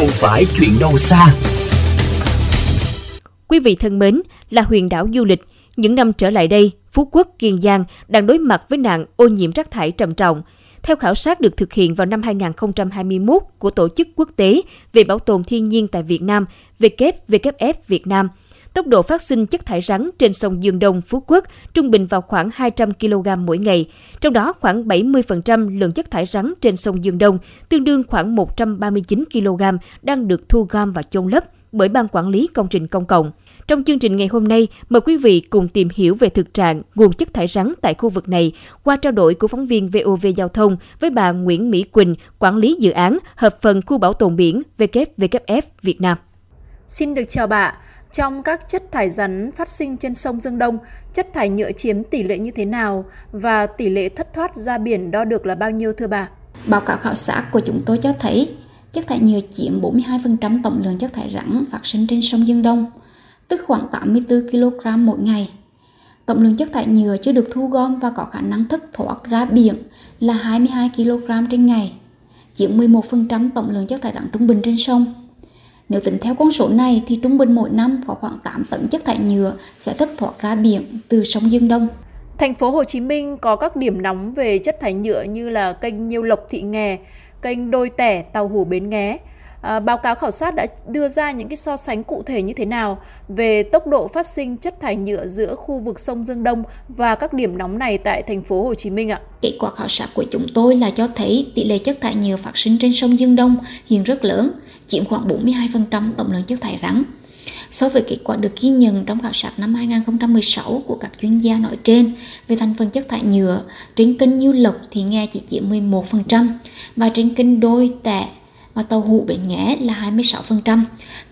không phải chuyện đâu xa. Quý vị thân mến, là huyền đảo du lịch, những năm trở lại đây, Phú Quốc, Kiên Giang đang đối mặt với nạn ô nhiễm rác thải trầm trọng. Theo khảo sát được thực hiện vào năm 2021 của Tổ chức Quốc tế về Bảo tồn Thiên nhiên tại Việt Nam, WWF Việt Nam, tốc độ phát sinh chất thải rắn trên sông Dương Đông, Phú Quốc trung bình vào khoảng 200 kg mỗi ngày. Trong đó, khoảng 70% lượng chất thải rắn trên sông Dương Đông, tương đương khoảng 139 kg, đang được thu gom và chôn lấp bởi Ban Quản lý Công trình Công cộng. Trong chương trình ngày hôm nay, mời quý vị cùng tìm hiểu về thực trạng nguồn chất thải rắn tại khu vực này qua trao đổi của phóng viên VOV Giao thông với bà Nguyễn Mỹ Quỳnh, quản lý dự án hợp phần khu bảo tồn biển WWF Việt Nam. Xin được chào bà. Trong các chất thải rắn phát sinh trên sông Dương Đông, chất thải nhựa chiếm tỷ lệ như thế nào và tỷ lệ thất thoát ra biển đo được là bao nhiêu thưa bà? Báo cáo khảo sát của chúng tôi cho thấy chất thải nhựa chiếm 42% tổng lượng chất thải rắn phát sinh trên sông Dương Đông, tức khoảng 84 kg mỗi ngày. Tổng lượng chất thải nhựa chưa được thu gom và có khả năng thất thoát ra biển là 22 kg trên ngày, chiếm 11% tổng lượng chất thải rắn trung bình trên sông. Nếu tính theo con số này thì trung bình mỗi năm có khoảng 8 tấn chất thải nhựa sẽ thất thoát ra biển từ sông Dương Đông. Thành phố Hồ Chí Minh có các điểm nóng về chất thải nhựa như là kênh Nhiêu Lộc Thị Nghè, kênh Đôi Tẻ, Tàu Hủ Bến Nghé. À, báo cáo khảo sát đã đưa ra những cái so sánh cụ thể như thế nào về tốc độ phát sinh chất thải nhựa giữa khu vực sông Dương Đông và các điểm nóng này tại thành phố Hồ Chí Minh ạ? Kết quả khảo sát của chúng tôi là cho thấy tỷ lệ chất thải nhựa phát sinh trên sông Dương Đông hiện rất lớn, chiếm khoảng 42% tổng lượng chất thải rắn. So với kết quả được ghi nhận trong khảo sát năm 2016 của các chuyên gia nói trên về thành phần chất thải nhựa, trên kênh Nhiêu Lộc thì nghe chỉ chiếm 11% và trên kênh Đôi, Tẻ và tàu hũ Bến Nghé là 26%,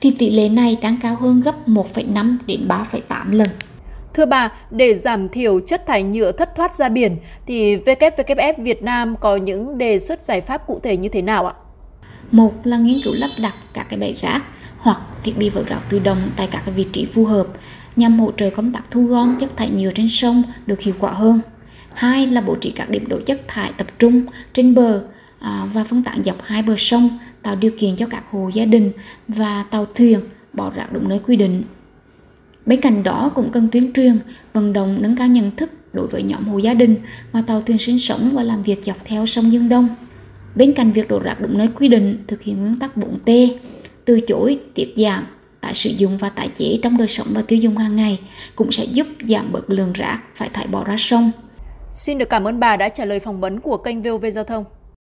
thì tỷ lệ này đang cao hơn gấp 1,5 đến 3,8 lần. Thưa bà, để giảm thiểu chất thải nhựa thất thoát ra biển thì WWF Việt Nam có những đề xuất giải pháp cụ thể như thế nào ạ? Một là nghiên cứu lắp đặt các cái bãi rác hoặc thiết bị vớt rác tự động tại các vị trí phù hợp nhằm hỗ trợ công tác thu gom chất thải nhựa trên sông được hiệu quả hơn. Hai là bố trí các điểm đổ chất thải tập trung trên bờ À, và phân tán dọc hai bờ sông tạo điều kiện cho các hộ gia đình và tàu thuyền bỏ rác đúng nơi quy định. Bên cạnh đó cũng cần tuyên truyền, vận động nâng cao nhận thức đối với nhóm hộ gia đình và tàu thuyền sinh sống và làm việc dọc theo sông Dương Đông. Bên cạnh việc đổ rác đúng nơi quy định, thực hiện nguyên tắc 4T, từ chối, tiết giảm, tái sử dụng và tái chế trong đời sống và tiêu dùng hàng ngày cũng sẽ giúp giảm bớt lượng rác phải thải bỏ ra sông. Xin được cảm ơn bà đã trả lời phỏng vấn của kênh VOV Giao thông.